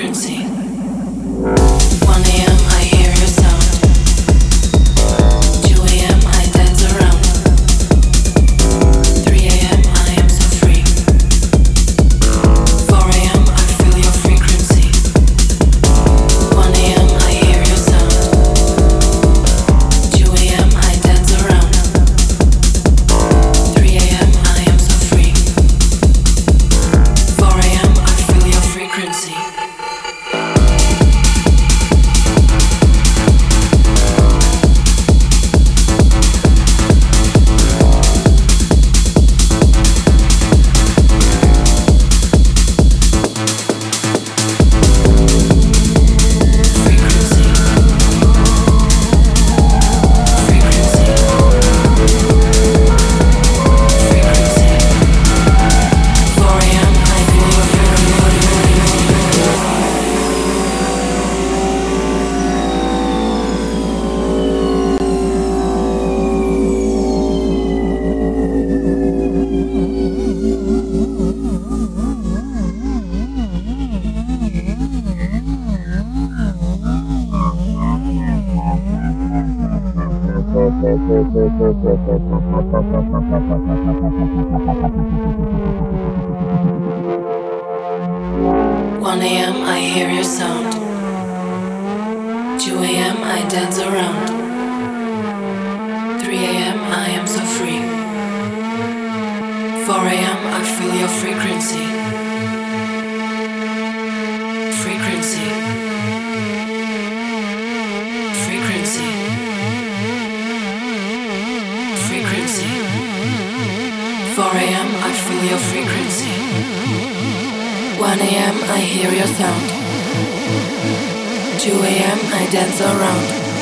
frequency. 1 a.m.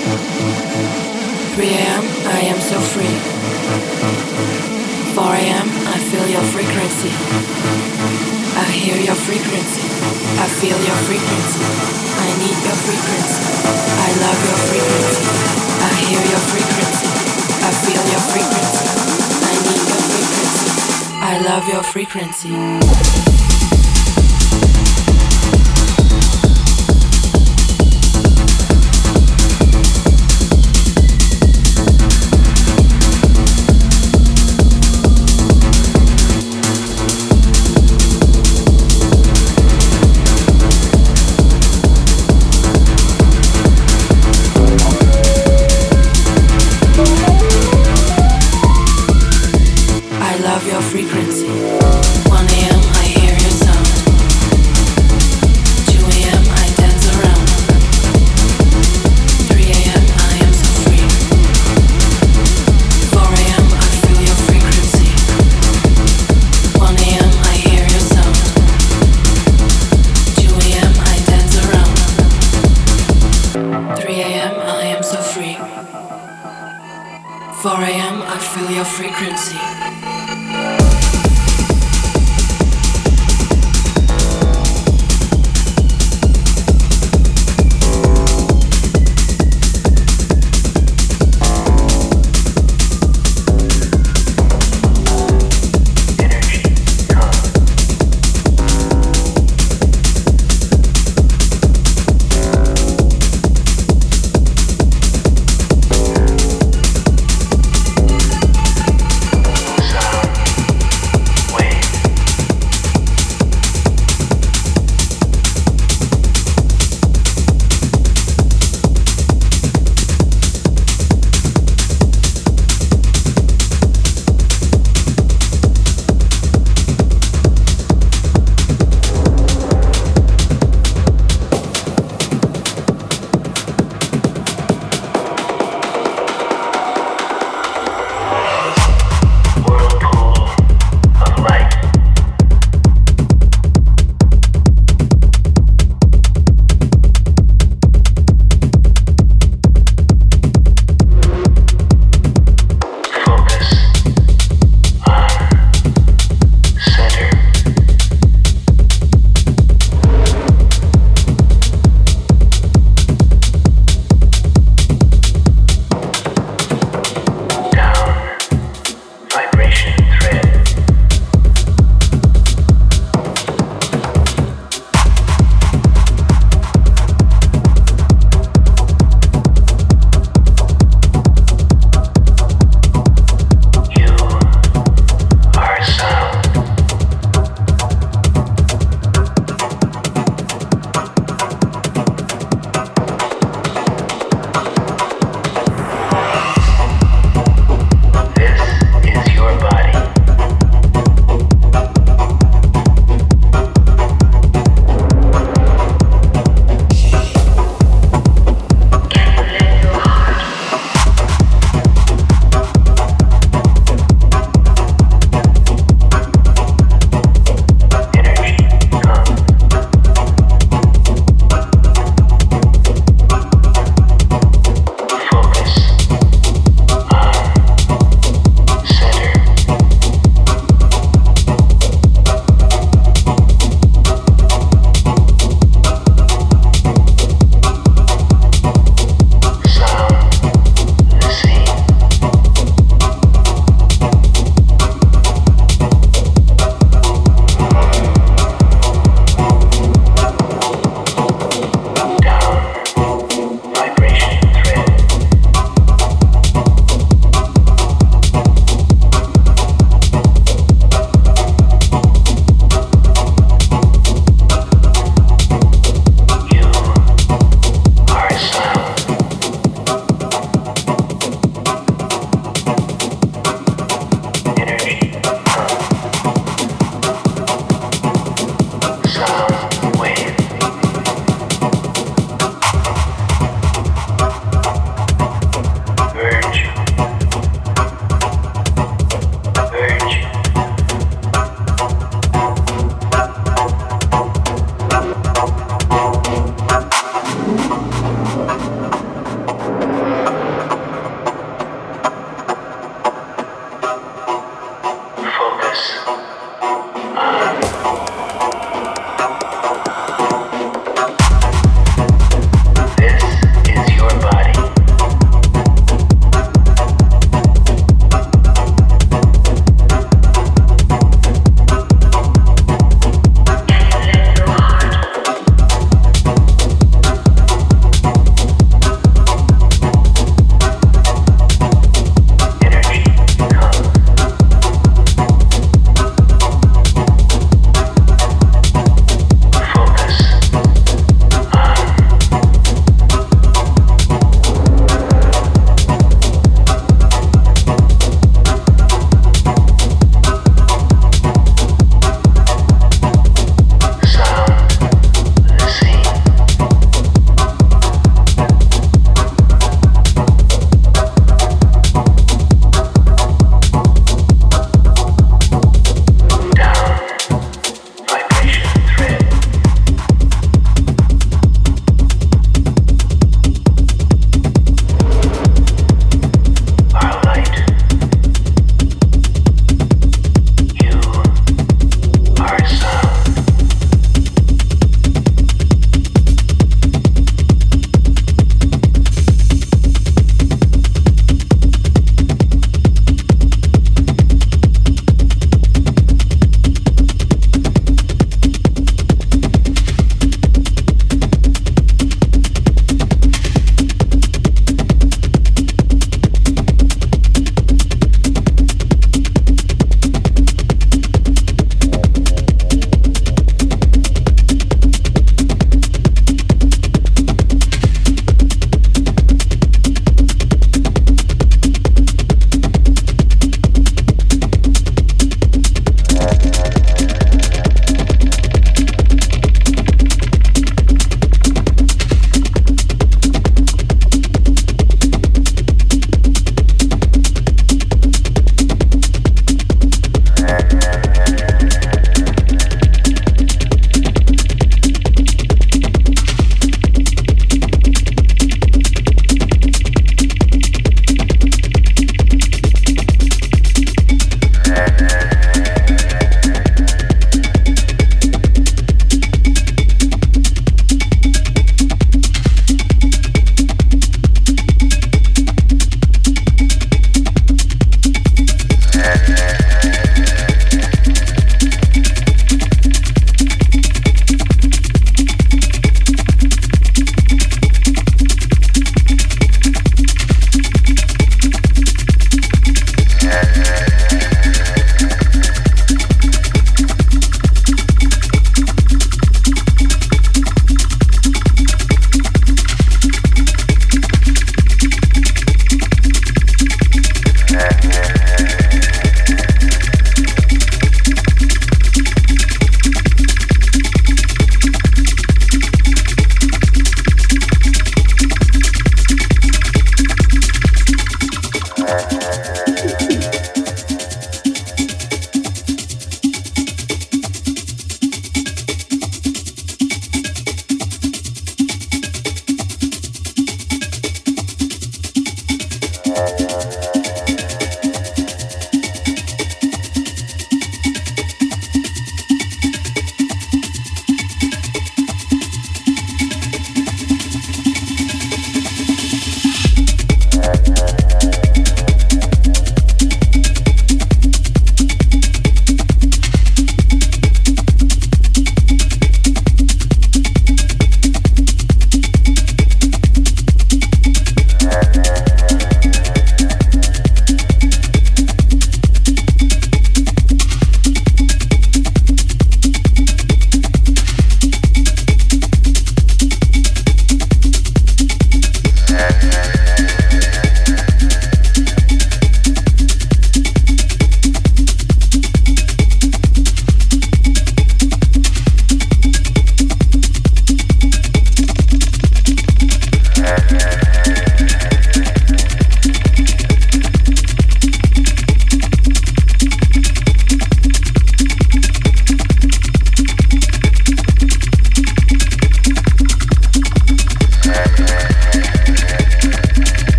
3 a.m. I am so free. 4 a.m. I feel your frequency. I hear your frequency. I feel your frequency. I need your frequency. I love your frequency. I hear your frequency. I feel your frequency. I need your frequency. I love your frequency.